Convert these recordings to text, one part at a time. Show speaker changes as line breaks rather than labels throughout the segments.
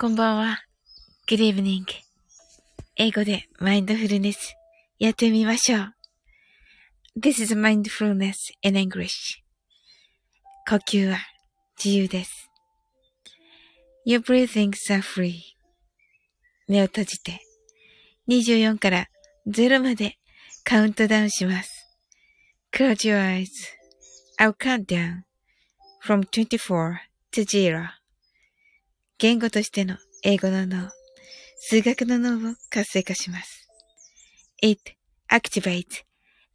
こんばんは。Good evening. 英語でマインドフルネスやってみましょう。This is mindfulness in English. 呼吸は自由です。Your breathings are free. 目を閉じて24から0までカウントダウンします。Close your eyes. I'll count down from 24 to 0. 言語としての英語の脳、数学の脳を活性化します。It activates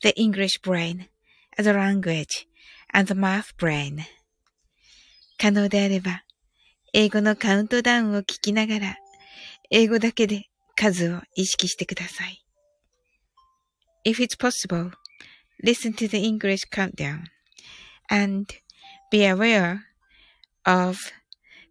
the English brain as a language and the math brain. 可能であれば、英語のカウントダウンを聞きながら、英語だけで数を意識してください。If it's possible, listen to the English countdown and be aware of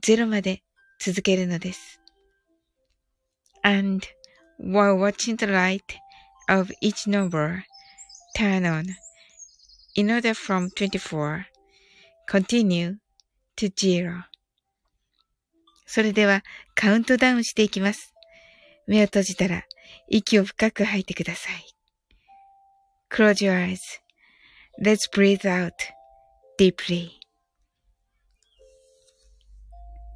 0まで続けるのです。And while watching the light of each number turn on, in order from 24, continue to zero. それではカウントダウンしていきます。目を閉じたら息を深く吐いてください。Close your eyes. Let's breathe out deeply.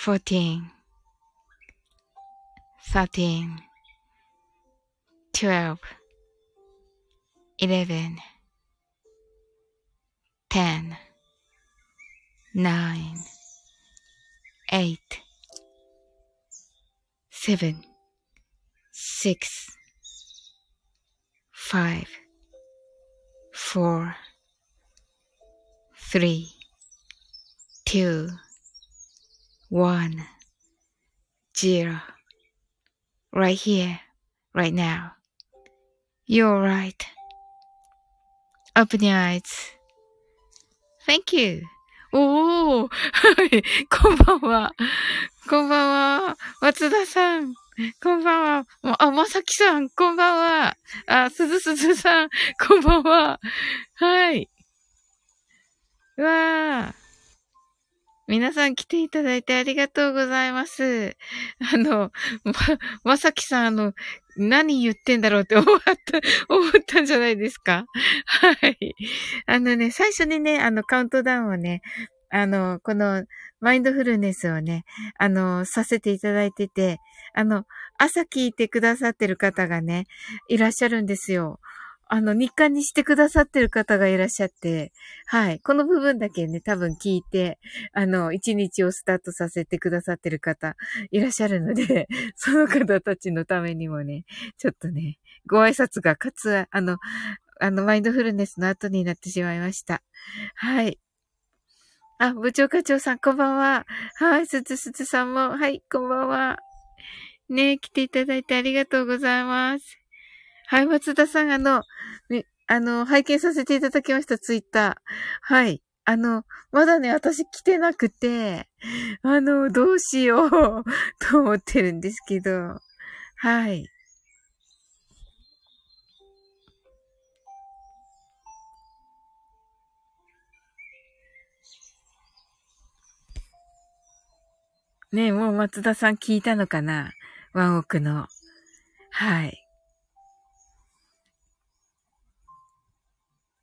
14 13 12 11 10 9 8 7 6 5 4 3 2 one, zero. Right here, right now. You're right. Open your eyes. Thank you. おーはい。こんばんは。こんばんは。松田さん。こんばんは。あ、まさきさん。こんばんは。あ、すずすずさん。こんばんは。はい。うわー。皆さん来ていただいてありがとうございます。あの、ま、まさきさん、あの、何言ってんだろうって思った、思ったんじゃないですか？はい。あのね、最初にね、あの、カウントダウンをね、あの、この、マインドフルネスをね、あの、させていただいてて、あの、朝聞いてくださってる方がね、いらっしゃるんですよ。あの、日課にしてくださってる方がいらっしゃって、はい。この部分だけね、多分聞いて、あの、一日をスタートさせてくださってる方、いらっしゃるので、その方たちのためにもね、ちょっとね、ご挨拶がかつ、あの、あの、マインドフルネスの後になってしまいました。はい。あ、部長課長さん、こんばんは。はい、すつすつさんも、はい、こんばんは。ね来ていただいてありがとうございます。はい、松田さん、あの、あの、拝見させていただきました、ツイッター。はい。あの、まだね、私来てなくて、あの、どうしよう と思ってるんですけど、はい。ねえ、もう松田さん聞いたのかな？ワンオクの。はい。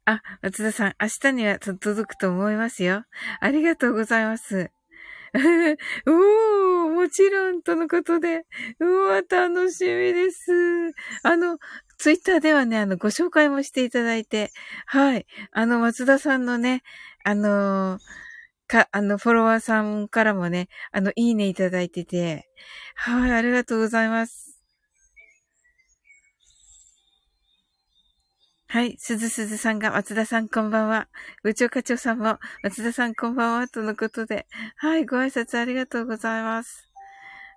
あ、松田さん、明日には届くと思いますよ。ありがとうございます。おー、もちろん、とのことで。うわ、楽しみです。あの、ツイッターではね、あの、ご紹介もしていただいて、はい。あの、松田さんのね、あのー、か、あの、フォロワーさんからもね、あの、いいねいただいてて、はい、ありがとうございます。はい。すずすずさんが、松田さんこんばんは。部長課長さんも、松田さんこんばんは。とのことで。はい。ご挨拶ありがとうございます。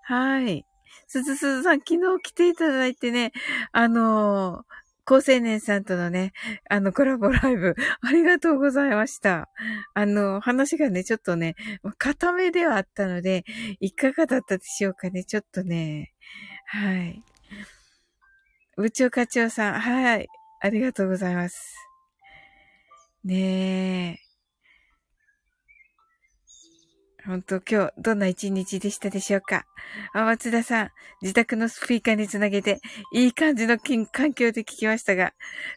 はい。すずすずさん、昨日来ていただいてね、あのー、高青年さんとのね、あの、コラボライブ、ありがとうございました。あの、話がね、ちょっとね、固めではあったので、いかがだったでしょうかね、ちょっとね。はい。部長課長さん、はい。ありがとうございます。ねえ。本当今日、どんな一日でしたでしょうか？あ、松田さん、自宅のスピーカーにつなげて、いい感じの環境で聞きましたが、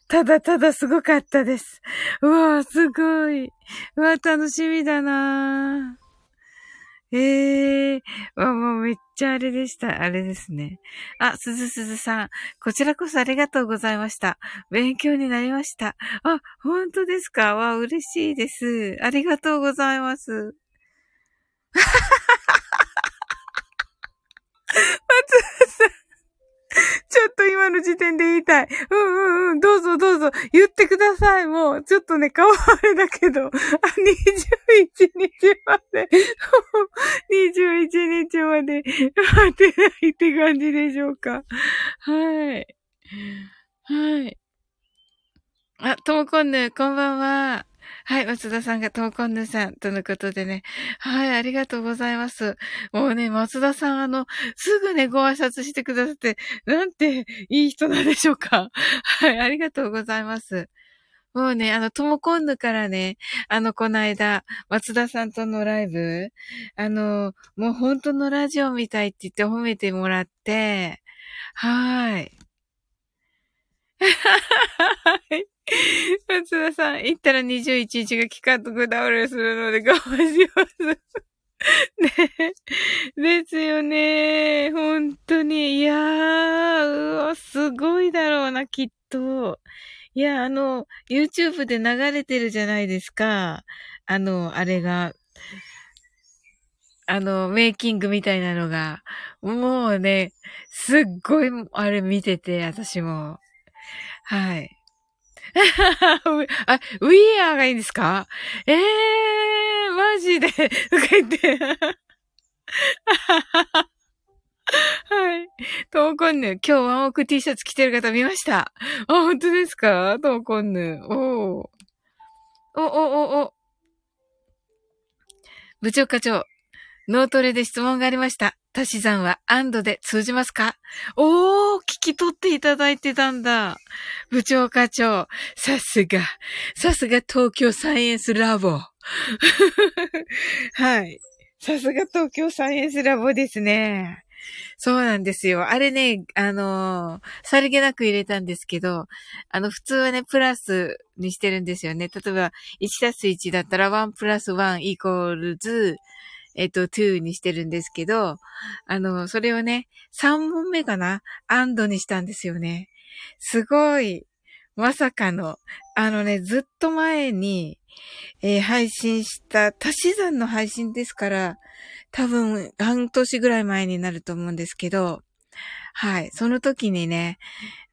ただただすごかったです。うわすごい。うわ楽しみだなええー、わ、もうめっちゃあれでした。あれですね。あ、すずすずさん。こちらこそありがとうございました。勉強になりました。あ、本当ですか？わ、嬉しいです。ありがとうございます。松田さん。ちょっと今の時点で言いたい。うんうんうん。どうぞどうぞ。言ってください。もう、ちょっとね、顔あれだけど。あ、21日まで。21日まで待ってないって感じでしょうか。はい。はい。あ、ともこんぬ、こんばんは。はい、松田さんがトーコンヌさんとのことでね。はい、ありがとうございます。もうね、松田さん、あの、すぐね、ご挨拶してくださって、なんていい人なんでしょうか。はい、ありがとうございます。もうね、あの、ともこんぬからね、あの、この間、松田さんとのライブ、あの、もう本当のラジオみたいって言って褒めてもらって、はーい。はい。松田さん、行ったら21日が期間特倒れするので我慢します。ねですよね。本当に。いやー、うわ、すごいだろうな、きっと。いや、あの、YouTube で流れてるじゃないですか。あの、あれが。あの、メイキングみたいなのが。もうね、すっごい、あれ見てて、私も。はい。あ、ウィーアーがいいんですか？ええー、マジで、とか言って。はい。トーコンヌ、今日ワンオーク T シャツ着てる方見ました。あ、本当ですか？トーコンヌ。おお。お、お、お、お。部長課長、脳トレで質問がありました。足し算はアンドで通じますか？おー、聞き取っていただいてたんだ。部長課長、さすが、さすが東京サイエンスラボ。はい。さすが東京サイエンスラボですね。そうなんですよ。あれね、あのー、さりげなく入れたんですけど、あの、普通はね、プラスにしてるんですよね。例えば、1たす1だったら1プラス1イコールズえっ、と、to にしてるんですけど、あの、それをね、3問目かな ?and にしたんですよね。すごい、まさかの、あのね、ずっと前に、えー、配信した足し算の配信ですから、多分半年ぐらい前になると思うんですけど、はい。その時にね、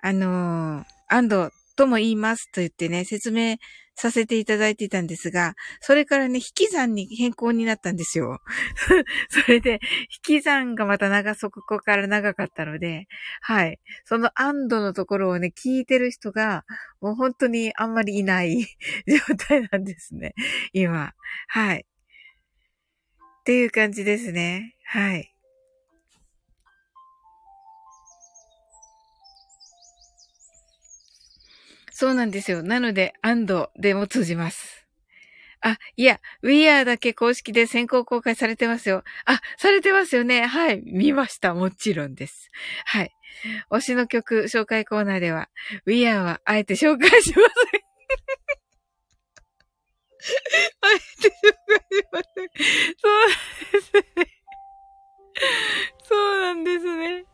あのー、and とも言いますと言ってね、説明させていただいていたんですが、それからね、引き算に変更になったんですよ。それで、引き算がまた長そこから長かったので、はい。その安堵のところをね、聞いてる人が、もう本当にあんまりいない 状態なんですね。今。はい。っていう感じですね。はい。そうなんですよ。なので、アンドでも通じます。あ、いや、We Are だけ公式で先行公開されてますよ。あ、されてますよね。はい。見ました。もちろんです。はい。推しの曲紹介コーナーでは、We Are はあえて紹介しません。あえて紹介しませんそうですね。そうなんですね。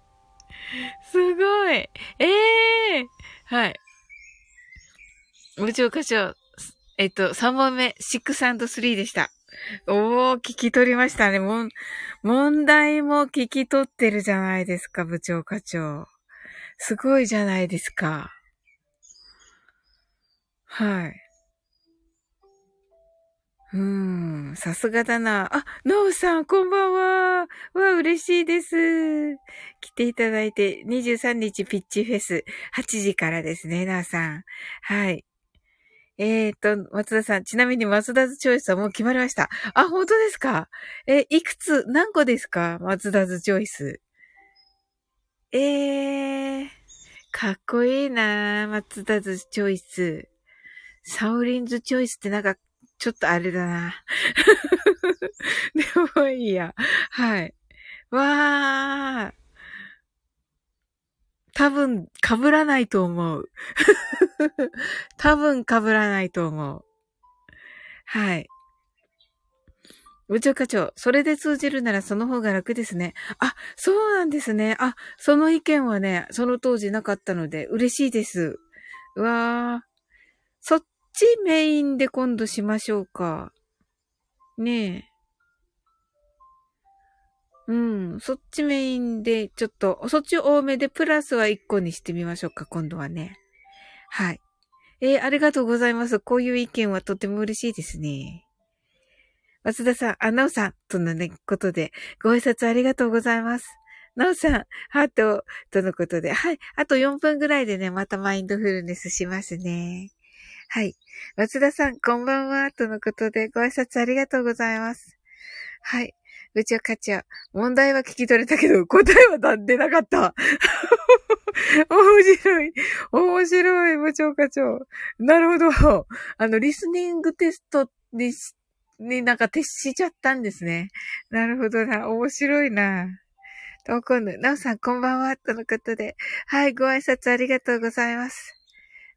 すごい。ええー、はい。部長課長、えっと、3問目、6&3 でした。おー、聞き取りましたね。も、問題も聞き取ってるじゃないですか、部長課長。すごいじゃないですか。はい。うーん、さすがだな。あ、ノウさん、こんばんは。わ、嬉しいです。来ていただいて、23日ピッチフェス、8時からですね、ナウさん。はい。えーと、松田さん、ちなみに松田ズチョイスはもう決まりました。あ、本当ですか？え、いくつ、何個ですか？松田ズチョイス。えー、かっこいいな松田ズチョイス。サウリンズチョイスってなんか、ちょっとあれだな。でもいいや。はい。わー。多分、被らないと思う。多分被らないと思う。はい。部長課長、それで通じるならその方が楽ですね。あ、そうなんですね。あ、その意見はね、その当時なかったので嬉しいです。うわー。そっちメインで今度しましょうか。ねえ。うん。そっちメインで、ちょっと、そっち多めで、プラスは1個にしてみましょうか、今度はね。はい。えー、ありがとうございます。こういう意見はとても嬉しいですね。松田さん、あ、なおさん、とのね、ことで、ご挨拶ありがとうございます。なおさん、ハート、とのことで、はい。あと4分ぐらいでね、またマインドフルネスしますね。はい。松田さん、こんばんは、とのことで、ご挨拶ありがとうございます。はい。部長課長、問題は聞き取れたけど、答えは出なかった。面白い。面白い、部長課長。なるほど。あの、リスニングテストに、になんか徹しちゃったんですね。なるほどな。面白いな。とこんぬ、なおさん、こんばんは。とのことで。はい、ご挨拶ありがとうございます。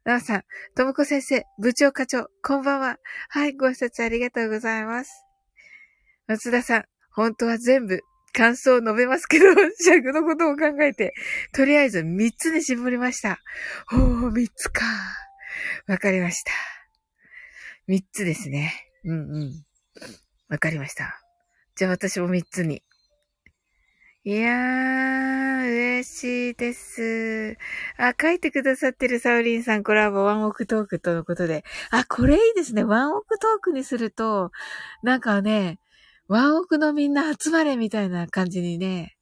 なおさん、ともこ先生、部長課長、こんばんは。はい、ご挨拶ありがとうございます。松田さん、本当は全部感想を述べますけど、尺のことを考えて、とりあえず3つに絞りました。おー、3つか。わかりました。3つですね。うんうん。わかりました。じゃあ私も3つに。いやー、嬉しいです。あ、書いてくださってるサウリンさんコラボワンオクトークとのことで。あ、これいいですね。ワンオクトークにすると、なんかね、ワンオクのみんな集まれみたいな感じにね、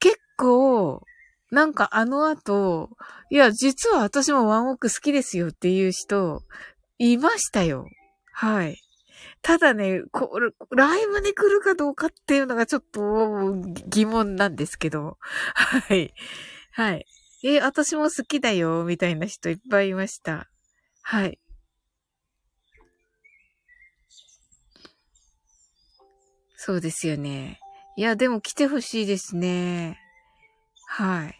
結構、なんかあの後、いや、実は私もワンオク好きですよっていう人、いましたよ。はい。ただね、こライブに来るかどうかっていうのがちょっと疑問なんですけど。はい。はい。え、私も好きだよ、みたいな人いっぱいいました。はい。そうですよね。いや、でも来てほしいですね。はい。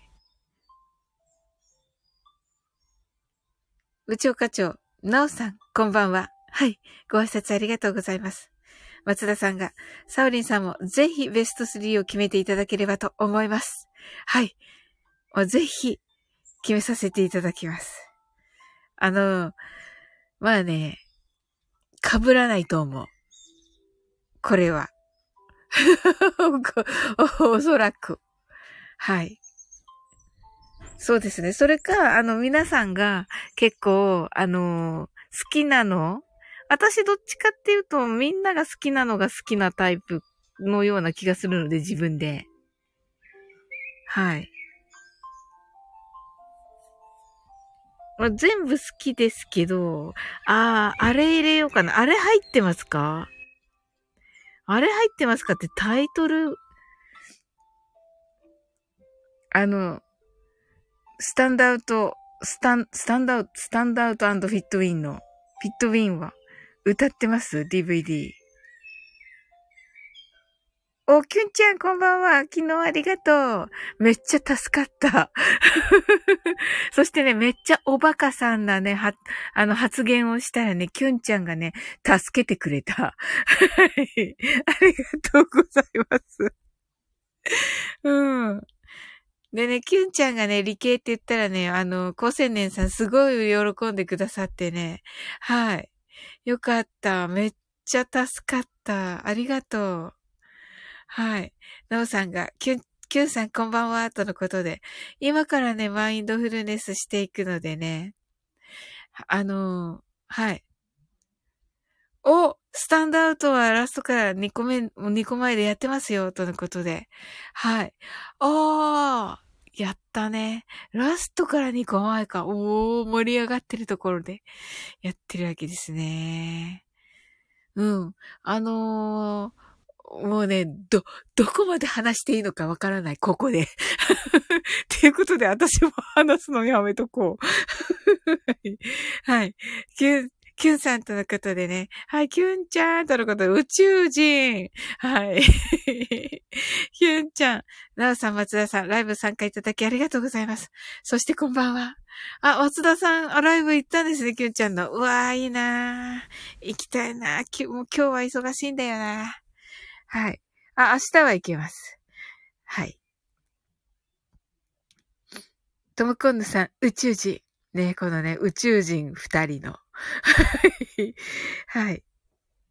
部長課長、なおさん、こんばんは。はい。ご挨拶ありがとうございます。松田さんが、サウリンさんもぜひベスト3を決めていただければと思います。はい。ぜひ、決めさせていただきます。あの、まあね、被らないと思う。これは。おそらく。はい。そうですね。それか、あの、皆さんが結構、あの、好きなの私どっちかっていうと、みんなが好きなのが好きなタイプのような気がするので、自分で。はい。ま、全部好きですけど、ああ、あれ入れようかな。あれ入ってますかあれ入ってますかってタイトル、あの、スタンダウト、スタン、スタンダウト、スタンダウトフィットウィンの、フィットウィンは歌ってます ?DVD。お、キュンちゃんこんばんは。昨日ありがとう。めっちゃ助かった。そしてね、めっちゃおバカさんなね、は、あの発言をしたらね、キュンちゃんがね、助けてくれた。はい。ありがとうございます。うん。でね、キュンちゃんがね、理系って言ったらね、あの、高青年さんすごい喜んでくださってね。はい。よかった。めっちゃ助かった。ありがとう。はい。なおさんが、キュン、キュンさんこんばんは、とのことで、今からね、マインドフルネスしていくのでね、あのー、はい。おスタンドアウトはラストから2個目、2個前でやってますよ、とのことで。はい。おーやったね。ラストから2個前か。おー、盛り上がってるところでやってるわけですね。うん。あのー、もうね、ど、どこまで話していいのかわからない、ここで。っていうことで、私も話すのやめとこう。はい。キュン、キュンさんとのことでね。はい、キュンちゃんとのことで、宇宙人。はい。キュンちゃん。なおさん、松田さん、ライブ参加いただきありがとうございます。そしてこんばんは。あ、松田さん、ライブ行ったんですね、キュンちゃんの。うわー、いいなー行きたいなー。もう今日は忙しいんだよなーはい。あ、明日は行けます。はい。トムコンヌさん、宇宙人。ね、このね、宇宙人二人の。はい。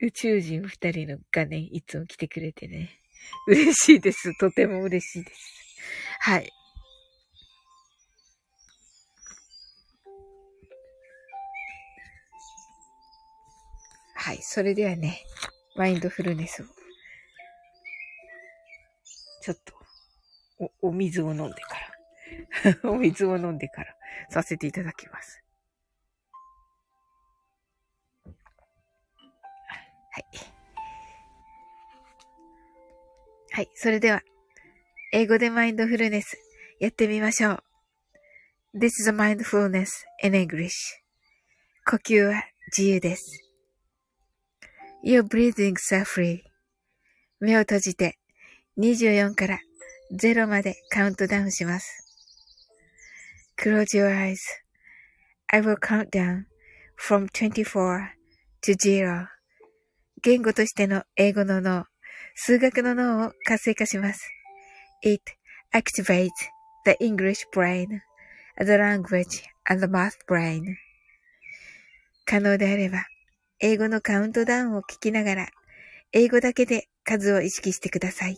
宇宙人二人のがね、いつも来てくれてね。嬉しいです。とても嬉しいです。はい。はい。それではね、マインドフルネスをちょっと、お、お水を飲んでから お水を飲んでからさせていただきます。はい。はい。それでは、英語でマインドフルネスやってみましょう。This is a mindfulness in English. 呼吸は自由です。Your breathing are free. 目を閉じて24から0までカウントダウンします。Close your eyes.I will count down from 24 to 0. 言語としての英語の脳、数学の脳を活性化します。It activates the English brain, the language, and the math brain. 可能であれば、英語のカウントダウンを聞きながら、英語だけで数を意識してください。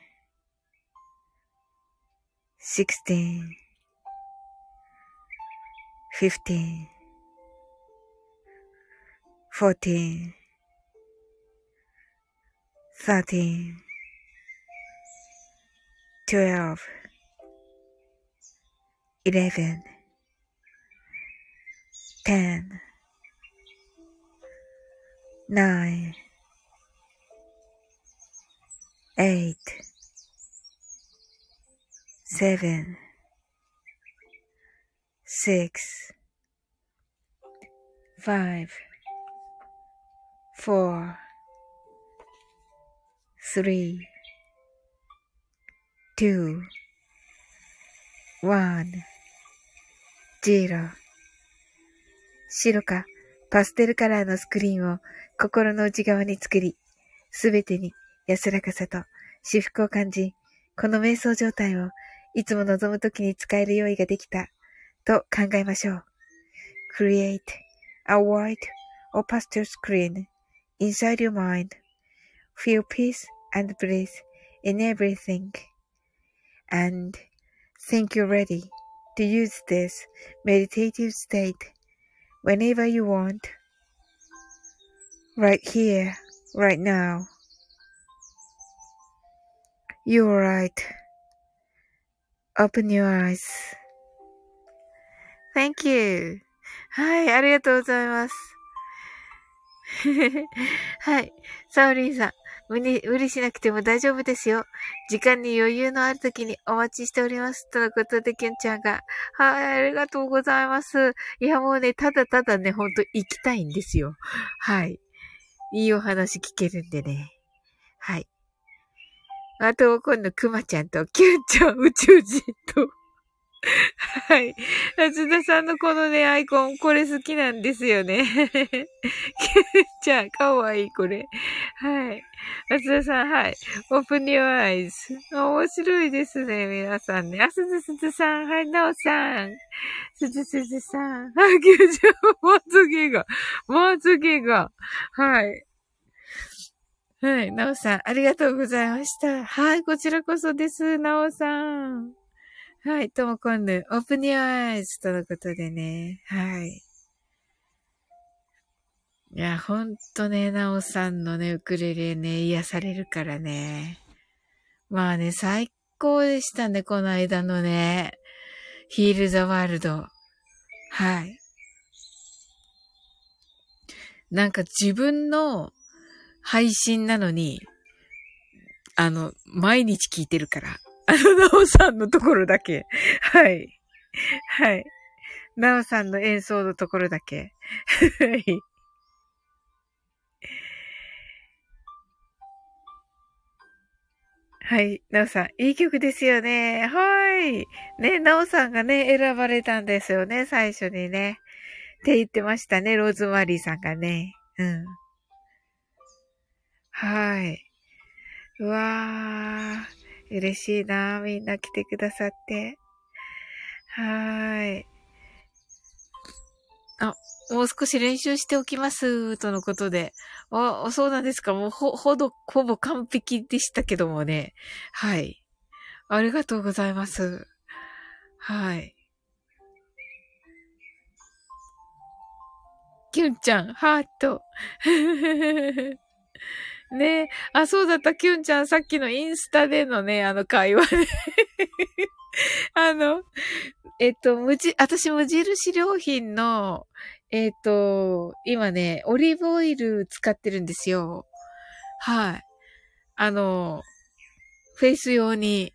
16 15 14 13 12 11 10 9 8 seven, six, five, four, three, two, one, zero. 白かパステルカラーのスクリーンを心の内側に作り、すべてに安らかさと至福を感じ、この瞑想状態をいつも望むときに使える用意ができたと考えましょう。Create a white or pastel screen inside your mind. Feel peace and bliss in everything. And think you're ready to use this meditative state whenever you want. Right here, right now. You're right. Open your eyes. Thank you. はい、ありがとうございます。はい。サオリンさん。無理、無理しなくても大丈夫ですよ。時間に余裕のある時にお待ちしております。とのことで、キュンちゃんが。はい、ありがとうございます。いや、もうね、ただただね、ほんと行きたいんですよ。はい。いいお話聞けるんでね。はい。あと、今度、くまちゃんと、キュンちゃん宇宙人と、はい。松田さんのこのね、アイコン、これ好きなんですよね。キュンちゃん、かわいい、これ。はい。松田さん、はい。open your eyes. 面白いですね、皆さんね。あ、すずすずさん、はい、なおさん。すずすずさん。あ、キュンちゃん、まつげが、まつげが。はい。はい、なおさん、ありがとうございました。はい、こちらこそです、なおさん。はい、ともこんぬ、オープニュアイズとのことでね。はい。いや、ほんとね、なおさんのね、ウクレレね、癒されるからね。まあね、最高でしたね、この間のね、ヒールザワールド。はい。なんか自分の配信なのに、あの、毎日聞いてるから。あの、なおさんのところだけ。はい。はい。なおさんの演奏のところだけ。はい。はい。なおさん、いい曲ですよね。はい。ね、なおさんがね、選ばれたんですよね、最初にね。って言ってましたね、ローズマリーさんがね。うん。はい。うわー。嬉しいなみんな来てくださって。はーい。あ、もう少し練習しておきます、とのことで。あ、そうなんですか。もうほ、ほど、ほぼ完璧でしたけどもね。はい。ありがとうございます。はい。キュンちゃん、ハート。ねえあ、そうだった、キュンちゃん、さっきのインスタでのね、あの会話で あの、えっと、無じ、私無印良品の、えっと、今ね、オリーブオイル使ってるんですよ。はい。あの、フェイス用に。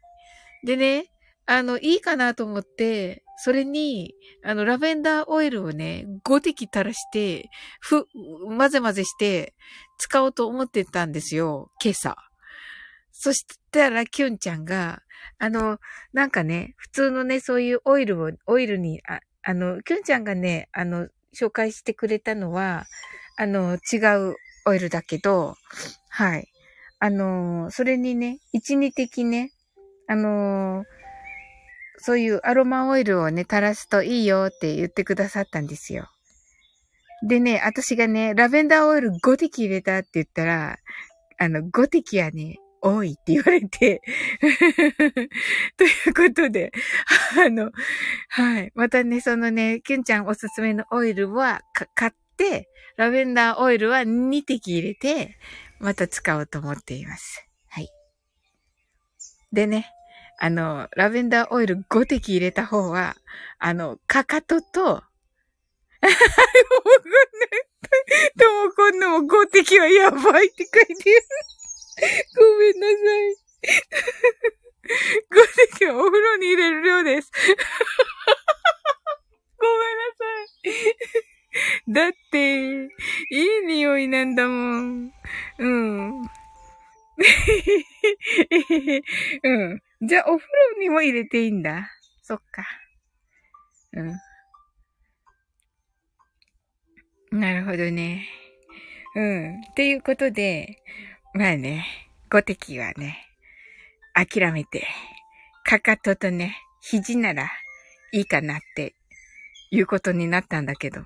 でね、あの、いいかなと思って、それに、あの、ラベンダーオイルをね、5滴垂らして、ふ、混ぜ混ぜして、使おうと思ってたんですよ、今朝。そしたら、キュンちゃんが、あの、なんかね、普通のね、そういうオイルを、オイルに、ああの、キュンちゃんがね、あの、紹介してくれたのは、あの、違うオイルだけど、はい。あの、それにね、一二滴ね、あのそういうアロマオイルをね、垂らすといいよって言ってくださったんですよ。でね、私がね、ラベンダーオイル5滴入れたって言ったら、あの、5滴はね、多いって言われて ということで、あの、はい。またね、そのね、キュンちゃんおすすめのオイルは買って、ラベンダーオイルは2滴入れて、また使おうと思っています。はい。でね、あの、ラベンダーオイル5滴入れた方は、あの、かかとと、もうこんな、ともこんなも5滴はやばいって書いてる。ごめんなさい。ごてきお風呂に入れる量です。ごめんなさい。だって、いい匂いなんだもん。うん。うん。じゃあ、お風呂にも入れていいんだ。そっか。うん。なるほどね。うん。っていうことで、まあね、ご敵はね、諦めて、かかととね、肘ならいいかなっていうことになったんだけど。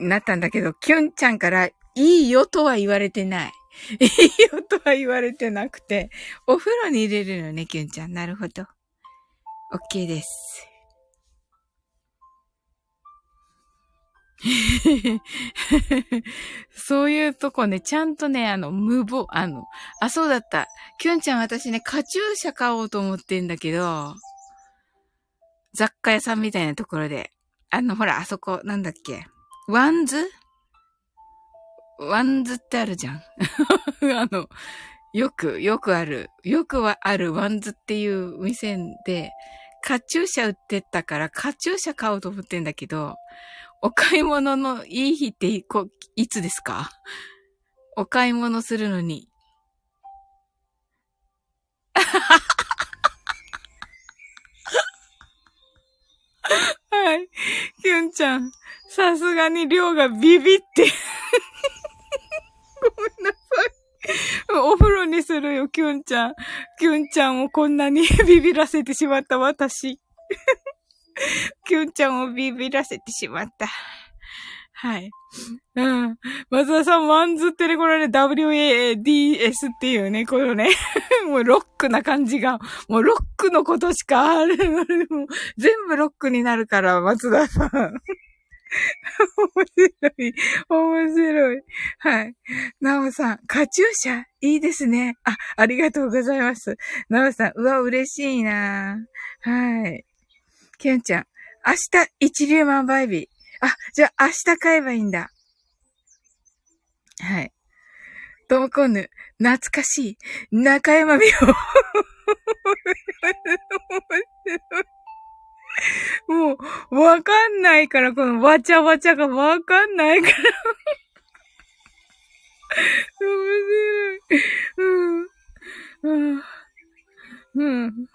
なったんだけど、キュンちゃんからいいよとは言われてない。いいよとは言われてなくて、お風呂に入れるのね、キュンちゃん。なるほど。OK です。そういうとこね、ちゃんとね、あの、無謀、あの、あ、そうだった。キュンちゃん私ね、カチューシャ買おうと思ってんだけど、雑貨屋さんみたいなところで。あの、ほら、あそこ、なんだっけ。ワンズワンズってあるじゃん。あの、よく、よくある、よくはあるワンズっていう店で、カチューシャ売ってったから、カチューシャ買おうと思ってんだけど、お買い物のいい日っていこいつですか？お買い物するのに。はい。キュンちゃん、さすがに量がビビって。ごめんなさい。お風呂にするよ、キュンちゃん。キュンちゃんをこんなにビビらせてしまった私。キュンちゃんをビビらせてしまった。はい。うん。松田さん、ワンズってね、これね、 WANDS っていうね、このね、もうロックな感じが、もうロックのことしかある。全部ロックになるから、松田さん。面白い。面白い。はい。なおさん、カチューシャいいですね。あ、ありがとうございます。なおさん、うわ、嬉しいなはい。きゅんちゃん、明日一流万倍日。あ、じゃあ明日買えばいいんだ。はい。トモコンヌ、懐かしい。中山美穂。もう、わかんないから、このわちゃわちゃがわかんないから。面白い。うん。うん。うん。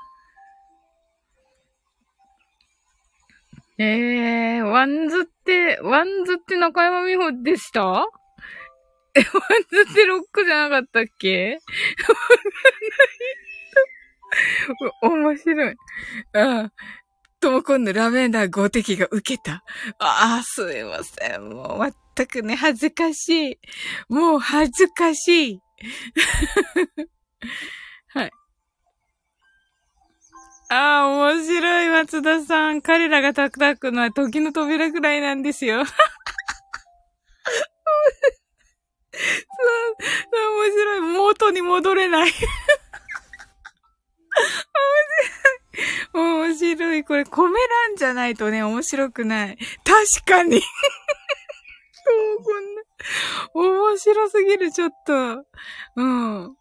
えー、ワンズって、ワンズって中山美穂でした？え、ワンズってロックじゃなかったっけ？わかんない面白い。ああ。とも今度ラベンダー5滴が受けた。ああ、すいません。もう全くね、恥ずかしい。もう恥ずかしい。はい。ああ、面白い、松田さん。彼らがタクタクのは時の扉くらいなんですよ。そう、面白い。元に戻れない。面白い。これ、コメ欄じゃないとね、面白くない。確かに。そう、こんな。面白すぎる、ちょっと。うん。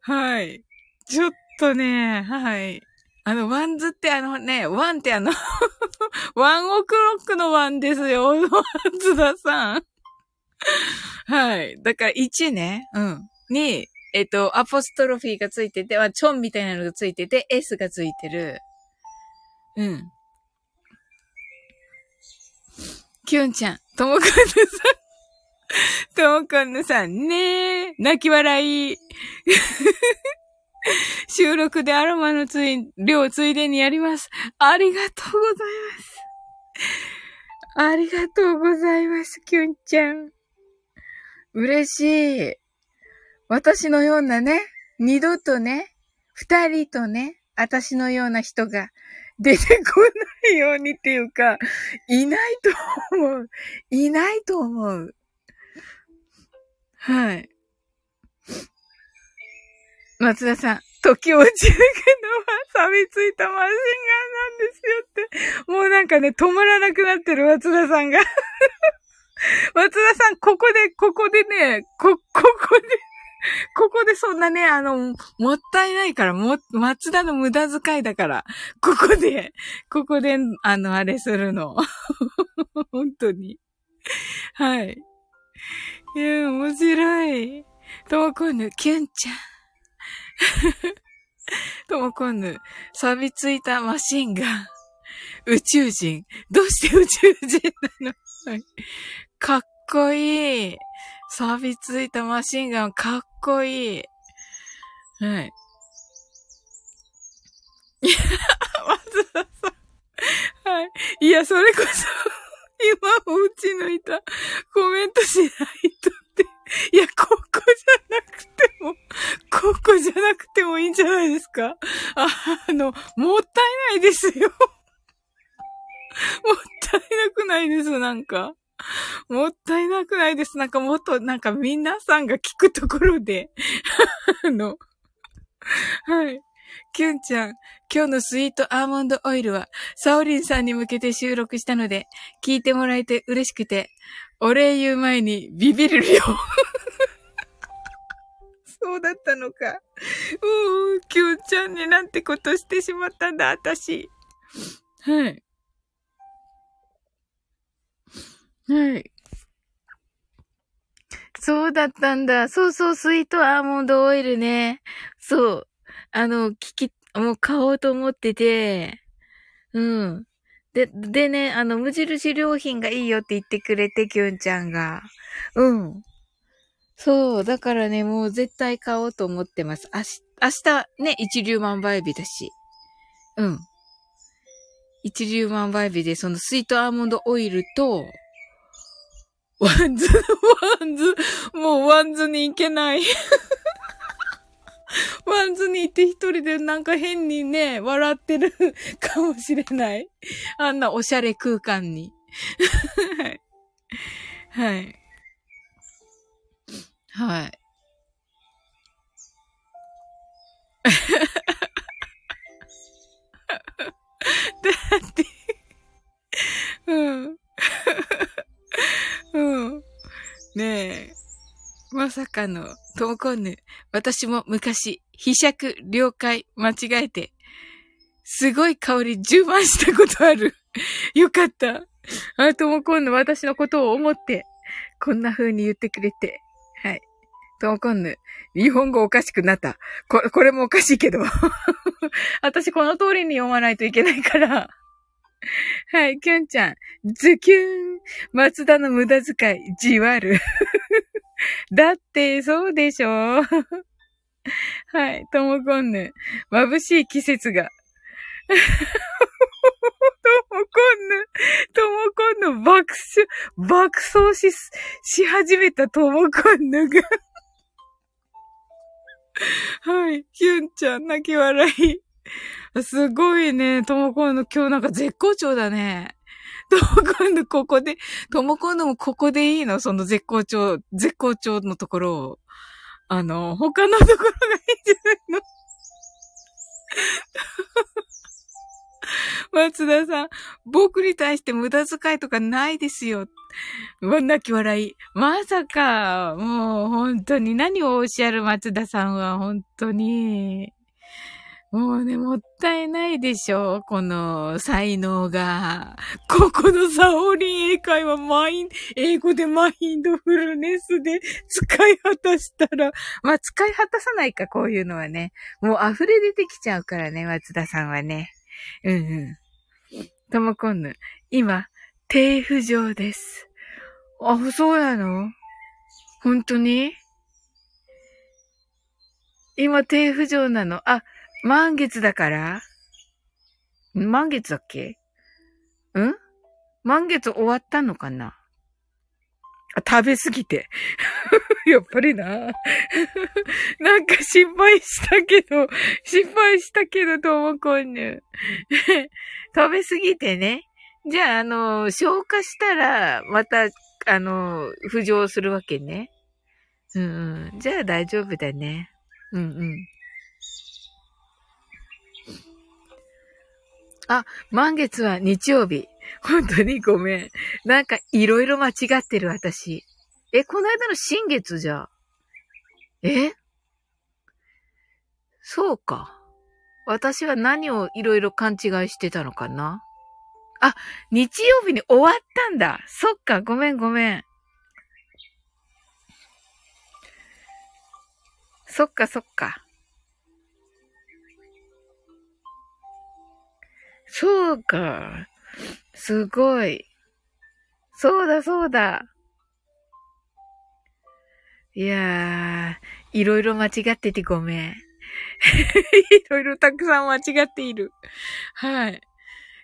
はい。ちょっとね、はい。あの、ワンズってあのね、ワンってあの ワンオクロックのワンですよ、津田さん。はい。だから1ね、うん。に、えっと、アポストロフィーがついてて、まあ、チョンみたいなのがついてて、S がついてる。うん。キュンちゃん、ともかんぬさん。ともかんぬさん、ねえ、泣き笑い。収録でアロマのつい、量ついでにやります。ありがとうございます。ありがとうございます、キュンちゃん。嬉しい。私のようなね、二度とね、二人とね、私のような人が出てこないようにっていうか、いないと思う。いないと思う。はい。松田さん、時落ちるけどは、錆びついたマシンガンなんですよって。もうなんかね、止まらなくなってる松田さんが松田さん、ここで、ここでね、こ、ここで、ここでそんなね、あの、もったいないから、も、松田の無駄遣いだから、ここで、ここで、あの、あれするの。本当に。はい。いや、面白い。ともこんぬ、キュンちゃん。ともこんぬ、錆びついたマシンガン。宇宙人。どうして宇宙人なの、かっこいい。錆びついたマシンガン、かっこいい。はい。いや、松田さん。はい。いや、それこそ今も打ち抜いたコメントしないとって。いや、ここじゃなくても、ここじゃなくてもいいんじゃないですかあの、もったいないですよ。もったいなくないです、なんか。もったいなくないです。なんかもっと、なんか皆さんが聞くところで あの、はい。キュンちゃん、今日のスイートアーモンドオイルは、サオリンさんに向けて収録したので、聞いてもらえて嬉しくて、お礼言う前にビビるよ そうだったのか。うー、キュンちゃんになんてことしてしまったんだ、私。はい。はい。そうだったんだ。そうそう、スイートアーモンドオイルね。そう。あの、聞き、もう買おうと思ってて、うん。で、でね、あの、無印良品がいいよって言ってくれて、きゅんちゃんが。うん。そう。だからね、もう絶対買おうと思ってます。明日、明日ね、一粒万倍日だし。うん。一粒万倍日で、そのスイートアーモンドオイルと、ワンズ、ワンズ、もうワンズに行けない。ワンズに行って一人でなんか変にね、笑ってるかもしれない。あんなおしゃれ空間に。はい。はい。はい。だって、うん。うん。ねえ。まさかの、ともこんぬ。私も昔、被釈、了解、間違えて、すごい香り充満したことある。よかった。あ、ともこんぬ、私のことを思って、こんな風に言ってくれて。はい。ともこんぬ、日本語おかしくなった。こ、これもおかしいけど。私この通りに読まないといけないから。はい、きゅんちゃん。ズキューン。松田の無駄遣い、じわる。だって、そうでしょ はい、ともこんぬ。眩しい季節が。ともこんぬ、ともこんぬ爆笑、爆走し、し始めたともこんぬがはい、きゅんちゃん泣き笑い。すごいね。ともこんの今日なんか絶好調だね。ともこんのここで、ともこんのもここでいいの？その絶好調、絶好調のところを。あの、他のところがいいんじゃないの？松田さん、僕に対して無駄遣いとかないですよ。泣き笑い。まさか、もう本当に何をおっしゃる松田さんは本当に。もうね、もったいないでしょこの才能が。ここのサオリン英会話マイン、英語でマインドフルネスで使い果たしたら、まあ、使い果たさないか、こういうのはね。もう溢れ出てきちゃうからね、松田さんはね。うんうん。ともこんぬ、今、低浮上です。あ、そうなの？本当に？今低浮上なのあ、満月だから？満月だっけ？ん？満月終わったのかな？あ、食べすぎて。やっぱりな。なんか心配したけど、心配したけど、ともこんぬ。食べすぎてね。じゃあ、あの、消化したら、また、あの、浮上するわけね。うん、うん。じゃあ大丈夫だね。うんうん。あ、満月は日曜日。本当にごめん。なんかいろいろ間違ってる私。え、この間の新月じゃ。え？そうか。私は何をいろいろ勘違いしてたのかなあ、日曜日に終わったんだ。そっか、ごめんごめん。そっかそっか。そうか。すごい。そうだそうだ。いやー、いろいろ間違っててごめん。いろいろたくさん間違っている。はい。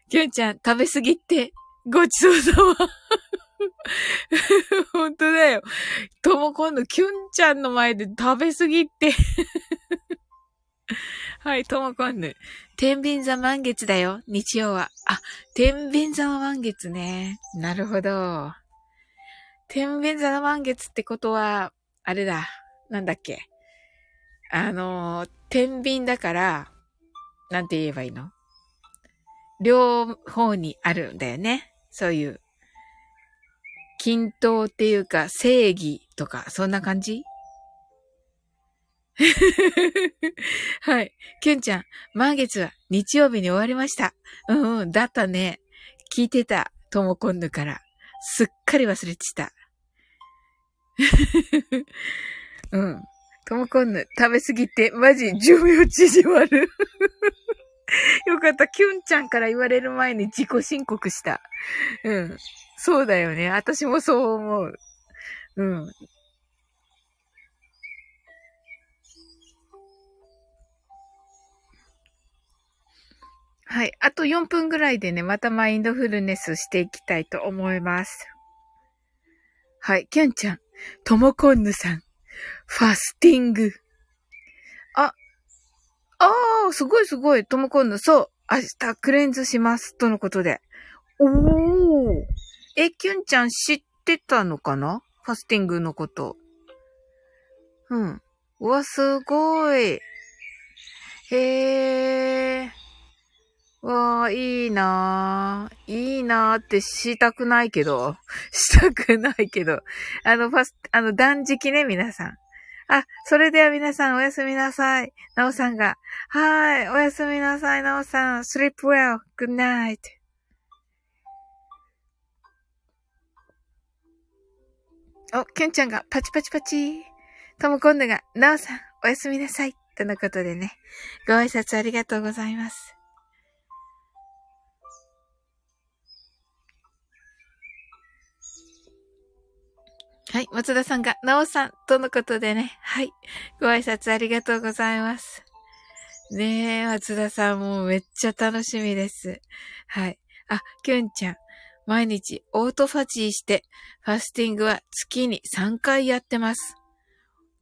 きゅんちゃん、食べすぎって、ごちそうさま。本当だよ。とも今度、きゅんちゃんの前で食べすぎって はい、ともこんぬ。天秤座満月だよ、日曜は。あ、天秤座の満月ね。なるほど。天秤座の満月ってことは、あれだ。なんだっけ。あの、天秤だから、なんて言えばいいの？両方にあるんだよね。そういう。均等っていうか、正義とか、そんな感じ？はい。きゅんちゃん、満月は日曜日に終わりました。うんうん、だったね。聞いてた、ともこんぬから。すっかり忘れてた。うん。ともこんぬ、食べすぎて、マジ寿命縮まる。よかった。キュンちゃんから言われる前に自己申告した。うん。そうだよね。私もそう思う。うん。はい。あと4分ぐらいでね、またマインドフルネスしていきたいと思います。はい。キュンちゃん、ともこんぬさん、ファスティング。あ、ああ、すごいすごい、ともこんぬ。そう。明日クレンズします。とのことで。おー。え、キュンちゃん知ってたのかな？ファスティングのこと。うん。うわ、すごい。へー。わあ、いいなぁ。いいなぁってしたくないけど。したくないけど。あの、ファス、あの、断食ね、皆さん。あ、それでは皆さんおやすみなさい。なおさんが。はい、おやすみなさい、なおさん。sleep well. good night. お、きゅんちゃんがパチパチパチ。ともこんぬが、なおさん、おやすみなさい。とのことでね。ご挨拶ありがとうございます。はい。松田さんが、なおさん、とのことでね。はい。ご挨拶ありがとうございます。ねえ、松田さんもうめっちゃ楽しみです。はい。あ、きゅんちゃん。毎日オートファジーして、ファスティングは月に3回やってます。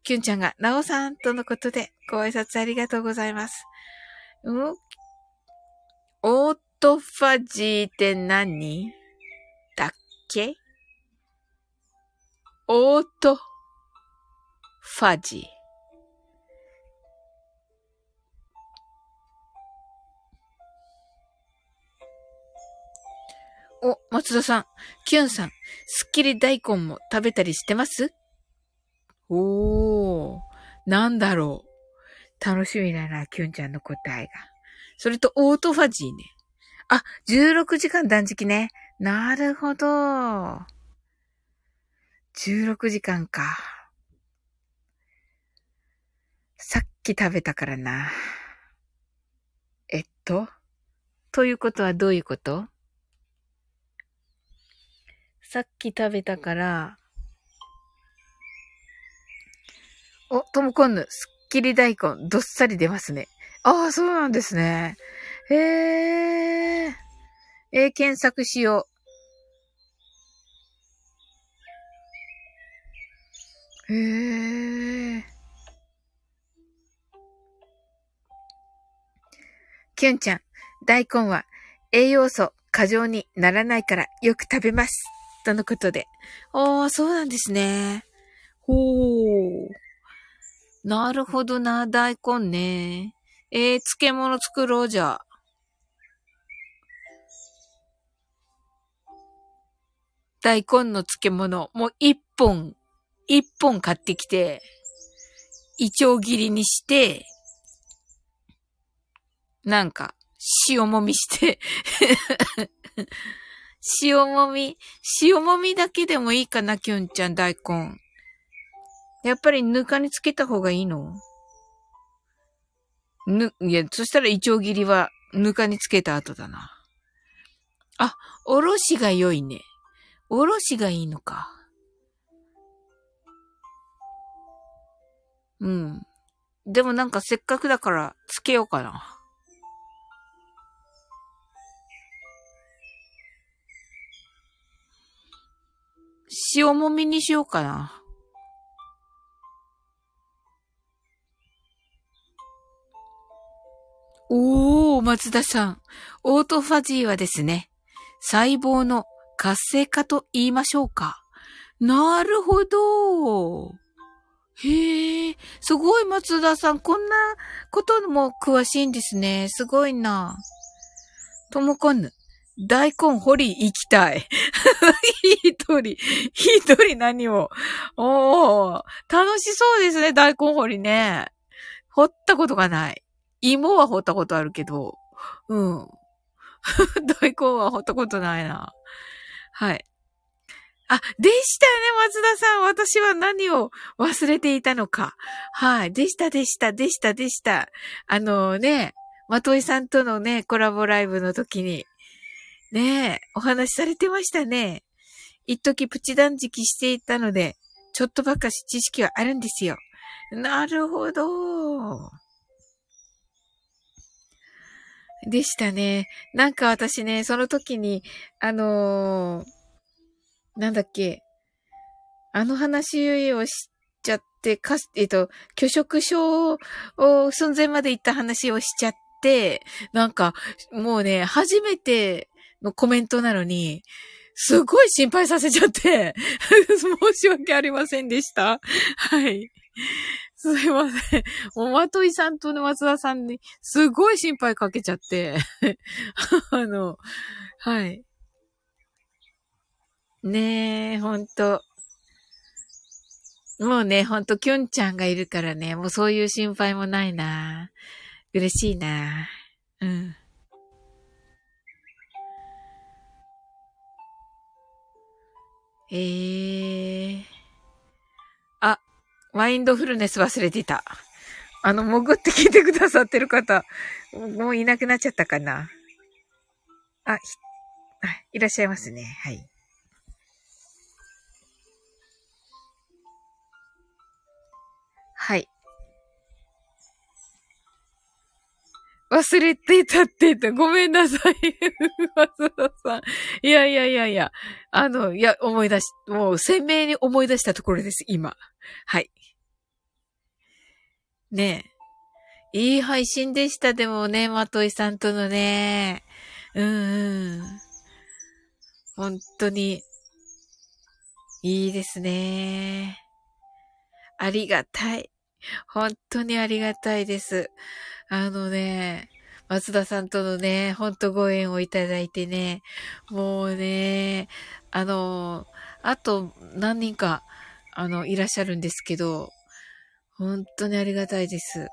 きゅんちゃんが、なおさんとのことで、ご挨拶ありがとうございます。うん？オートファジーって何？だっけ？オートファジー。お、松田さん、キュンさん、すっきり大根も食べたりしてますおー、なんだろう。楽しみだな、キュンちゃんの答えが。それと、オートファジーね。あ、16時間断食ね。なるほど。16時間か。さっき食べたからな。えっと？ということはどういうこと？さっき食べたから、お、ともこんぬ、すっきり大根、どっさり出ますね。ああ、そうなんですね。へえ。えー、検索しよう。へえ。きゅんちゃん、大根は栄養素過剰にならないからよく食べます。とのことで。ああ、そうなんですね。ほう。なるほどな、大根ね。えー、漬物作ろうじゃ。大根の漬物、もう一本、一本買ってきて、イチョウ切りにして、なんか、塩もみして 塩もみ、塩もみだけでもいいかな、きゅんちゃん、大根。やっぱりぬかにつけた方がいいの？ぬ、いや、そしたらイチョウ切りはぬかにつけた後だな。あ、おろしが良いね。おろしがいいのか。うん。でもなんかせっかくだからつけようかな。塩もみにしようかな。おー、松田さん。オートファジーはですね、細胞の活性化と言いましょうか。なるほど。へえ、すごい松田さん。こんなことも詳しいんですね。すごいな。ともこんぬ。大根掘り行きたい。一人、一人何を？おー、楽しそうですね、大根掘りね。掘ったことがない。芋は掘ったことあるけど、うん。大根は掘ったことないな。はい。あ、でしたね、松田さん。私は何を忘れていたのか。はい。でした、でした、でした、でした。あのね、まといさんとのね、コラボライブの時に、ね、お話しされてましたね。一時プチ断食していたので、ちょっとばかし知識はあるんですよ。なるほど。でしたね。なんか私ね、その時に、あのー、なんだっけ、あの話をしちゃって、かえっと、拒食症を寸前まで行った話をしちゃって、なんか、もうね、初めてのコメントなのに、すごい心配させちゃって、申し訳ありませんでした。はい。すいません。おまといさんとね、松田さんに、すごい心配かけちゃって。あの、はい。ねえ、ほんと。もうね、ほんと、きゅんちゃんがいるからね、もうそういう心配もないな。嬉しいな。うん。えー。あ、マインドフルネス忘れてた。あの、潜って聞いてくださってる方、もういなくなっちゃったかな。あ、あいらっしゃいますね。はい。はい。忘れてたって言った。ごめんなさい。松田さん。いやいやいやいや。あの、いや、思い出し、もう鮮明に思い出したところです、今。はい。ねえ。いい配信でした、でもね、まといさんとのね。うんうん。本当に、いいですね。ありがたい。本当にありがたいです。あのね、松田さんとのね、ほんとご縁をいただいてね、もうね、あの、あと何人か、あの、いらっしゃるんですけど、本当にありがたいです。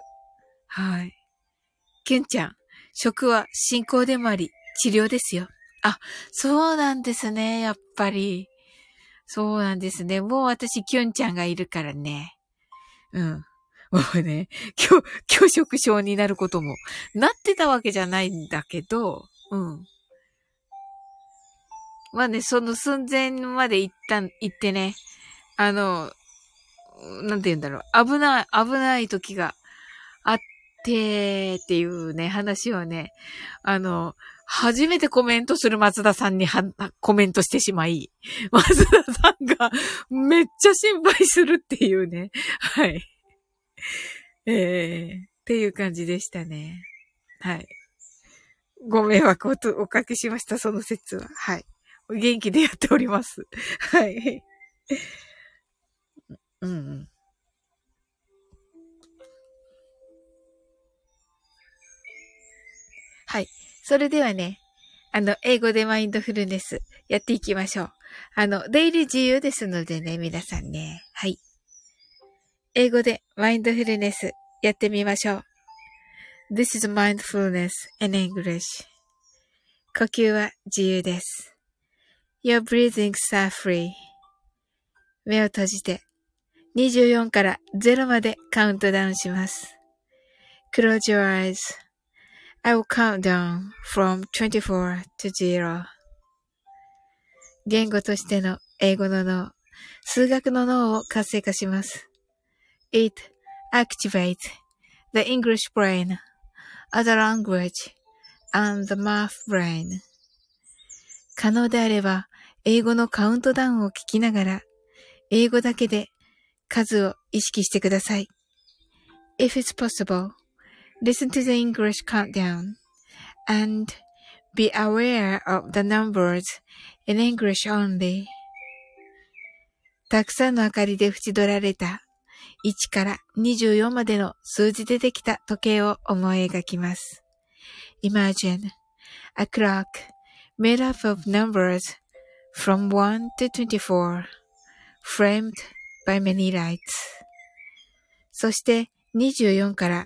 はい。けんちゃん、食は進行でもあり、治療ですよ。あ、そうなんですね、やっぱり。そうなんですね。もう私、きゅんちゃんがいるからね。うん。もう ね、拒、拒食症になることもなってたわけじゃないんだけど、うん。まあね、その寸前まで行った、行ってね、あの、なんて言うんだろう、危ない、危ない時があってっていうね、話をね、あの、初めてコメントする松田さんには、コメントしてしまい、松田さんがめっちゃ心配するっていうね。はい。えー、っていう感じでしたね。はい。ご迷惑をおかけしました、その説は。はい。元気でやっております。はい。うん、うん。それではね、あの、英語でマインドフルネスやっていきましょう。あの、出入り自由ですのでね、皆さんね。はい。英語でマインドフルネスやってみましょう。This is mindfulness in English. 呼吸は自由です。Your breathings are free. 目を閉じて24から0までカウントダウンします。Close your eyes. I will count down from 24 to 0. 言語としての英語の脳、数学の脳を活性化します。It activates the English brain, other language, and the math brain. 可能であれば、英語のカウントダウンを聞きながら、英語だけで数を意識してください。If it's possible, listen to the English countdown and be aware of the numbers in English only. たくさんの明かりで縁取られた1から24までの数字でできた時計を思い描きます。Imagine a clock made up of numbers from 1 to 24 framed by many lights そして24から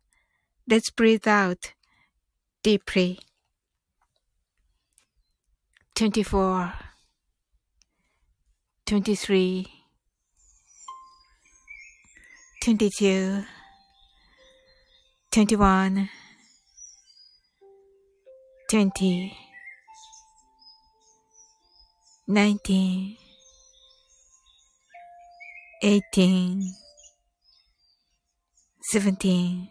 eyes.Let's breathe out deeply. 24 23 22 21 20 19 18 17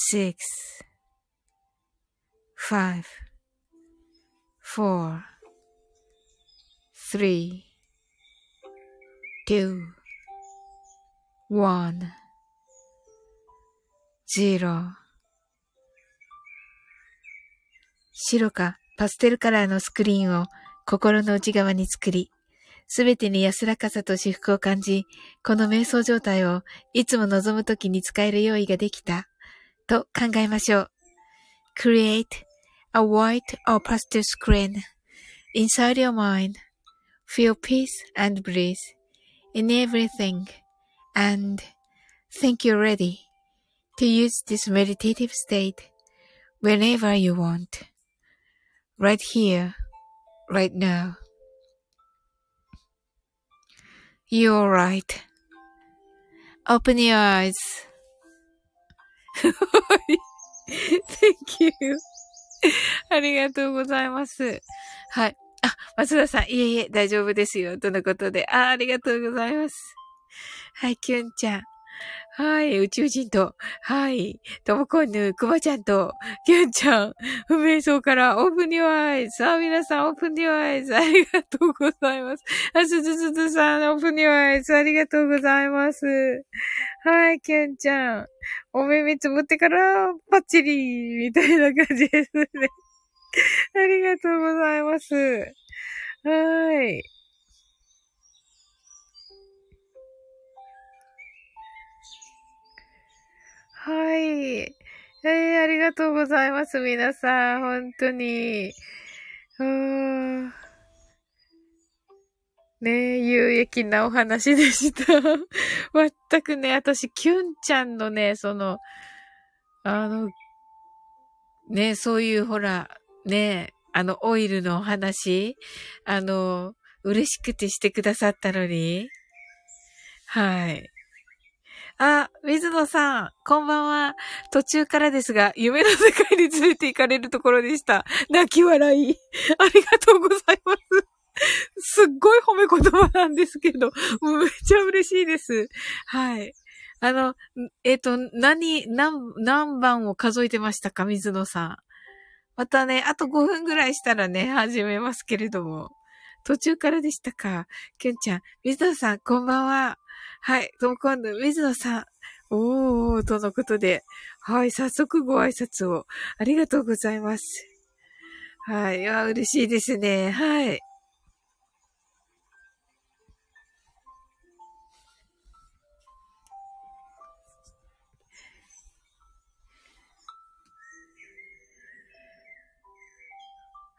6 5 4 3 2 1 0白かパステルカラーのスクリーンを心の内側に作り、すべてに安らかさと至福を感じ、この瞑想状態をいつも望むときに使える用意ができた、と考えましょう。Create a white or pastel screen inside your mind.Feel peace and breathe in everything and think you're ready to use this meditative state whenever you want. Right here, right now. You're right. Open your eyes. Thank you. ありがとうございます。はい。あ、松田さん、いえいえ、大丈夫ですよ。とのことで。あ、ありがとうございます。はい、きゅんちゃん。はい、宇宙人と、はい、ともこんぬ、くまちゃんと、きゅんちゃん、不明そうからオープンニューアイズ。あ、皆さんオープンニューアイズ。ありがとうございます。あ、すずすずさん、オープンニューアイズ。ありがとうございます。はい、きゅんちゃん。お耳つぶってから、パッチリみたいな感じですね。ありがとうございます。はい。はい。えー、ありがとうございます、皆さん。本当に。うーん。ね有益なお話でした。全くね、私、キュンちゃんのね、その、あの、ね、そういうほら、ね、あの、オイルのお話、あの、嬉しくてしてくださったのに。はい。あ、水野さん、こんばんは。途中からですが、夢の世界に連れて行かれるところでした。泣き笑い。ありがとうございます。すっごい褒め言葉なんですけど、めっちゃ嬉しいです。はい。あの、えっ、ー、と、何、何、何番を数えてましたか、水野さん。またね、あと5分ぐらいしたらね、始めますけれども。途中からでしたか？きゅんちゃん、水野さん、こんばんは。はい、とも今度、水野さん。おー、とのことで。はい、早速ご挨拶を。ありがとうございます。はい、わ、嬉しいですね。はい。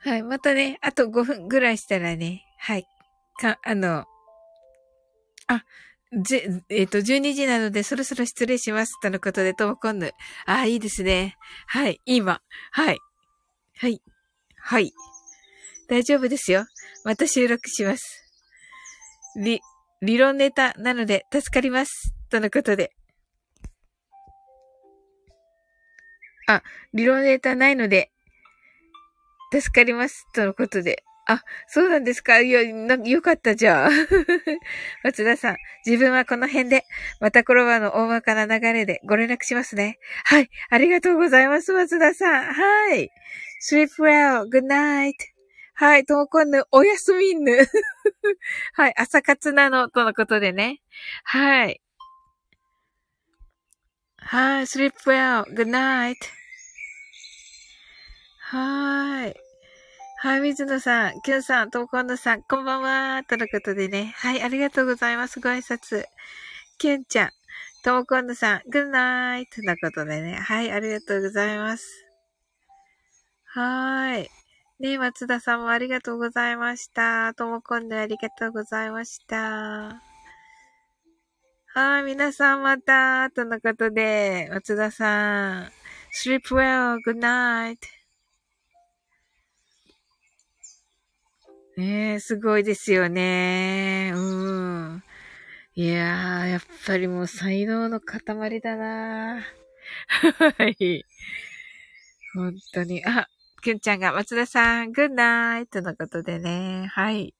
はい。またね、あと5分ぐらいしたらね、はい。か、あの、あ、じ、えっ、ー、と、12時なのでそろそろ失礼します。とのことで、ともこんぬ。ああ、いいですね。はい。今。はい。はい。はい。大丈夫ですよ。また収録します。理、理論ネタなので助かります。とのことで。あ、理論ネタないので助かります。とのことで。あ、そうなんですか？いや、な、よかったじゃあ。松田さん、自分はこの辺で、また転ばの大まかな流れでご連絡しますね。はい、ありがとうございます、松田さん。はい。sleep well, good night. はい、ともこんぬ、おやすみんぬ。はい、朝活なの、とのことでね。はい。はい、sleep well, good night. はーい。はい、水野さん、キュンさん、トーコンドさん、こんばんは。とのことでね。はい、ありがとうございます。ご挨拶。キュンちゃん、トモコンドさん、グッナイとのことでね。はい、ありがとうございます。はーい。ね松田さんもありがとうございました。ともこんでありがとうございました。はい、皆さんまた、とのことで、松田さん、sleep well, good night. ねえ、すごいですよね。うん。いやー、やっぱりもう才能の塊だな はい。本当に。あ、くんちゃんが松田さん、グッナイとのことでね。はい。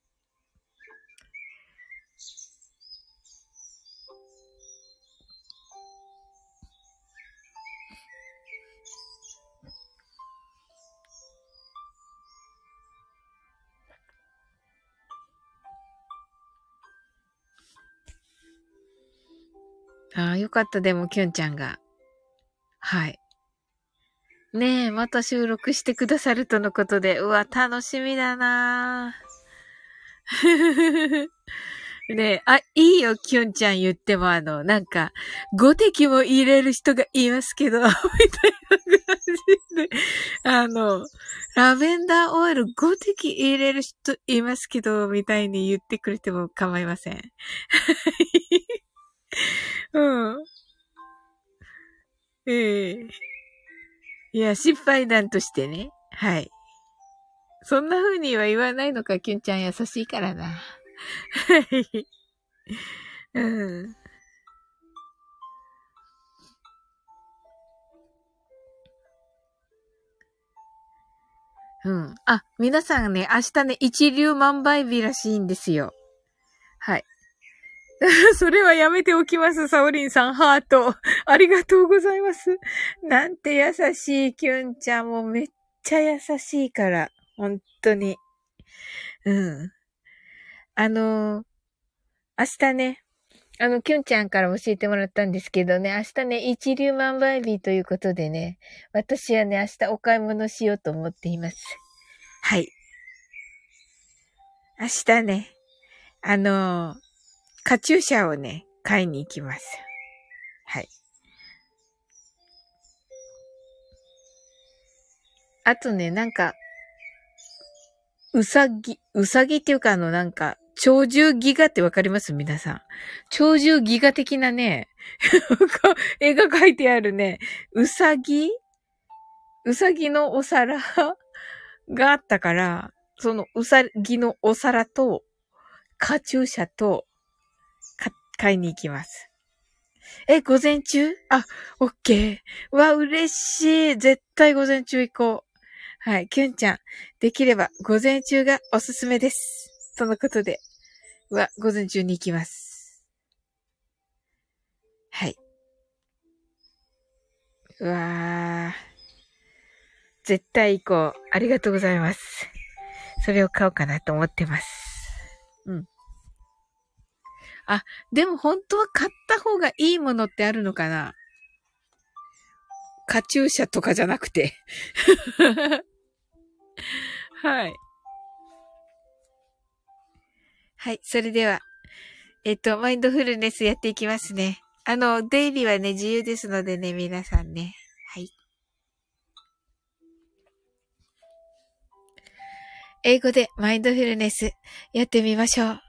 ああ、よかった、でも、きゅんちゃんが。はい。ねえ、また収録してくださるとのことで、うわ、楽しみだな ねえ、あ、いいよ、きゅんちゃん言っても、あの、なんか、5滴も入れる人がいますけど、みたいな感じで、あの、ラベンダーオイル5滴入れる人いますけど、みたいに言ってくれても構いません。うん。ええいや、失敗談としてね。はい。そんな風には言わないのか、キュンちゃん優しいからな。はい。うん。うん。あ、皆さんね、明日ね、一流万倍日らしいんですよ。はい。それはやめておきます、サオリンさん、ハート。ありがとうございます。なんて優しい、キュンちゃんもめっちゃ優しいから。本当に。うん。あの明日ね、あの、キュンちゃんから教えてもらったんですけどね、明日ね、一粒万倍日ということでね、私はね、明日お買い物しようと思っています。はい。明日ね、あのーカチューシャをね、買いに行きます。はい。あとね、なんか、うさぎ、うさぎっていうかあのなんか、鳥獣ギガってわかります？皆さん。鳥獣ギガ的なね、絵が描いてあるね、うさぎ？うさぎのお皿があったから、そのうさぎのお皿と、カチューシャと、買いに行きます。え、午前中？あ、オッケー。わ、嬉しい。絶対午前中行こう。はい。キュンちゃん。できれば午前中がおすすめです。そのことで。は、午前中に行きます。はい。うわー。絶対行こう。ありがとうございます。それを買おうかなと思ってます。あ、でも本当は買った方がいいものってあるのかな？カチューシャとかじゃなくて はい。はい、それでは、えっと、マインドフルネスやっていきますね。あの、出入りはね、自由ですのでね、皆さんね。はい。英語でマインドフルネスやってみましょう。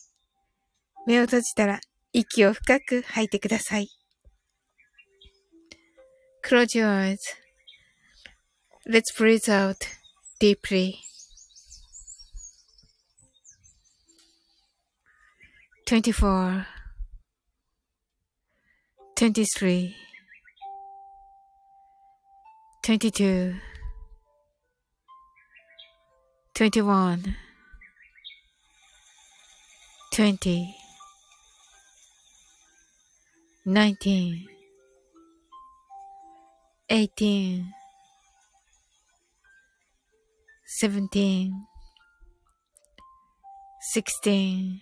目を閉じたら息を深く吐いてください。Close your eyes.Let's breathe out deeply. 24 23 22 21 20 nineteen, eighteen, seventeen, sixteen,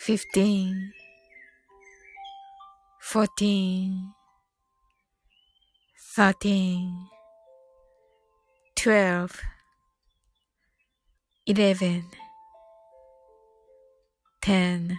fifteen, fourteen, thirteen, twelve, eleven, ten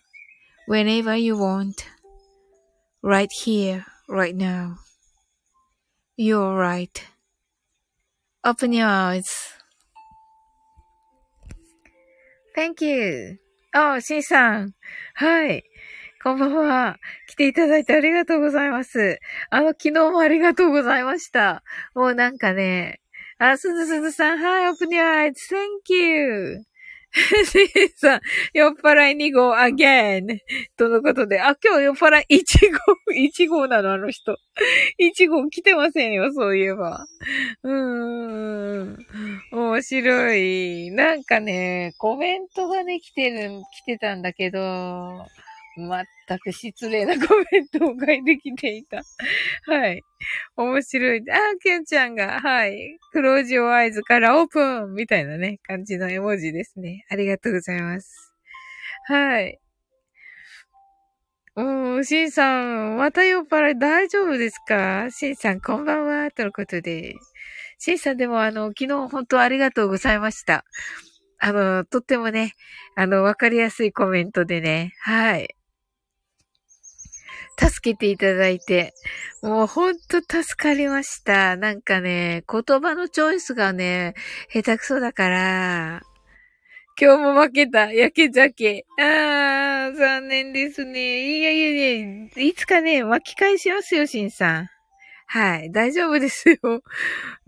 whenever you want, right here, right now. You're right. Open your eyes. Thank you. あ、シンさん。はい。こんばんは。来ていただいてありがとうございます。あの、昨日もありがとうございました。もうなんかね、あ、すずすずさん、はい、open your eyes. Thank you. さん、酔っ払い2号 again とのことで、あ、今日酔っ払い1号、1号なの、あの人。1号来てませんよ、そういえば。うーん。面白い。なんかね、コメントがね、来てる、来てたんだけど、全く失礼なコメントを書いてきていた。はい。面白い。あ、ケンちゃんが、はい。クロージオアイズからオープンみたいなね、感じの絵文字ですね。ありがとうございます。はい。うん、シンさん、また酔っ払い大丈夫ですか？シンさん、こんばんは、とのことで。シンさんでもあの、昨日本当ありがとうございました。あの、とってもね、あの、わかりやすいコメントでね、はい。助けていただいて、もうほんと助かりました。なんかね、言葉のチョイスがね、下手くそだから、今日も負けた。焼け酒。あー、残念ですね。いやいやいや、いつかね、巻き返しますよ、しんさん。はい、大丈夫ですよ。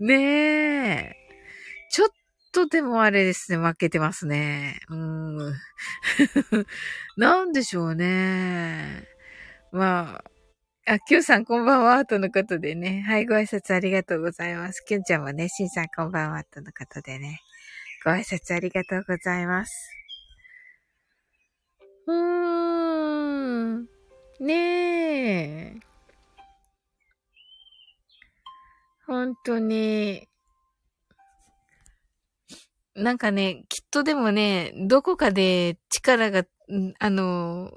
ねえ。ちょっとでもあれですね、負けてますね。うん。なんでしょうね。まあ、あ、キュンさんこんばんは、とのことでね。はい、ご挨拶ありがとうございます。キュンちゃんもね、シンさんこんばんは、とのことでね。ご挨拶ありがとうございます。うーん。ねえ。本当に。なんかね、きっとでもね、どこかで力が、あの、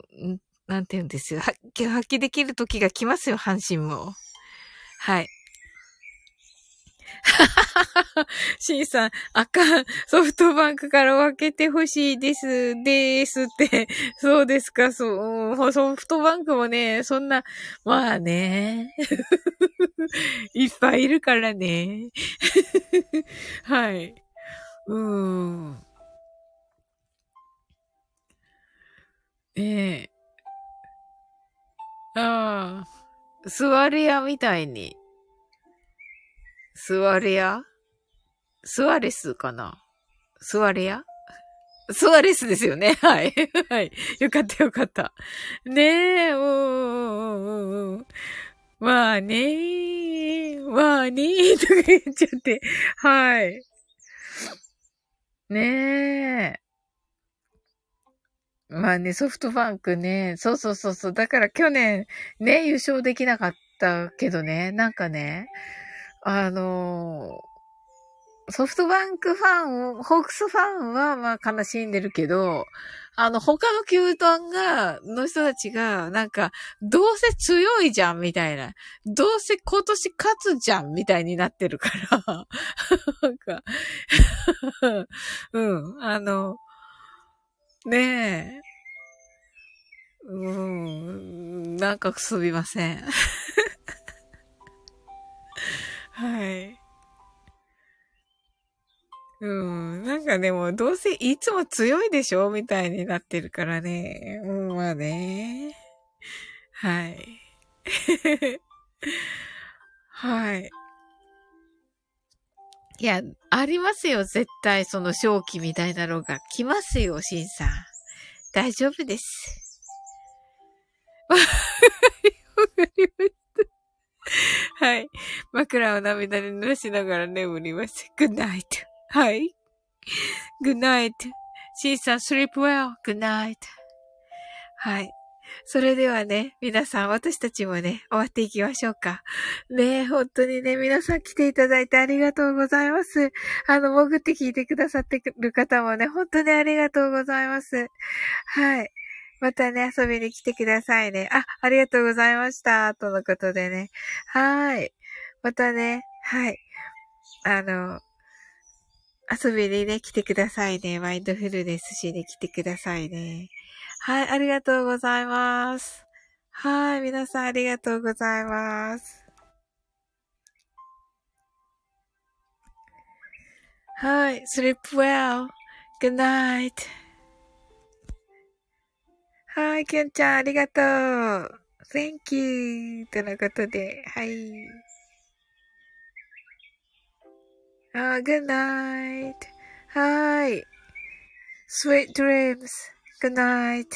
なんて言うんですよ。発揮できる時が来ますよ、阪神も。はい。シンさん、あかん。ソフトバンクから分けてほしいです、ですって。そうですか、そう。ソフトバンクもね、そんな、まあね。いっぱいいるからね。はい。うん。ええああ。座り屋みたいに。座り屋？スワレスかな？スワレ屋？スワレスですよね。はい。はい。よかったよかった。ねえ、おーおーまあねー、まあねーとか言っちゃって。はい。ねえ。まあね、ソフトバンクね、そうそうそうそう。だから去年ね、優勝できなかったけどね、なんかね、あのー、ソフトバンクファン、ホークスファンはまあ悲しんでるけど、あの他の球団が、の人たちが、なんか、どうせ強いじゃんみたいな。どうせ今年勝つじゃんみたいになってるから。なんか うん、あの、ねえ。うん、なんかくすみません。はい。うん。なんかでも、どうせいつも強いでしょみたいになってるからね。うん、まあね。はい。はい。いや、ありますよ、絶対、その正気みたいなのが。来ますよ、シンさん。大丈夫です。わかりました。はい。枕を涙で濡らしながら眠ります。Good night. はい。Good night. シンさん、sleep well. Good night. はい。それではね、皆さん、私たちもね、終わっていきましょうか。ね本当にね、皆さん来ていただいてありがとうございます。あの、潜って聞いてくださってる方もね、本当にありがとうございます。はい。またね、遊びに来てくださいね。あ、ありがとうございました。とのことでね。はい。またね、はい。あの、遊びにね、来てくださいね。マインドフルネスしに来てくださいね。はい、ありがとうございます。はい、皆さんありがとうございます。はい、sleep well. Good night. はい、きゅんちゃんありがとう。Thank you. とのことで、はい。あ、good night. はい。Sweet dreams. Good night.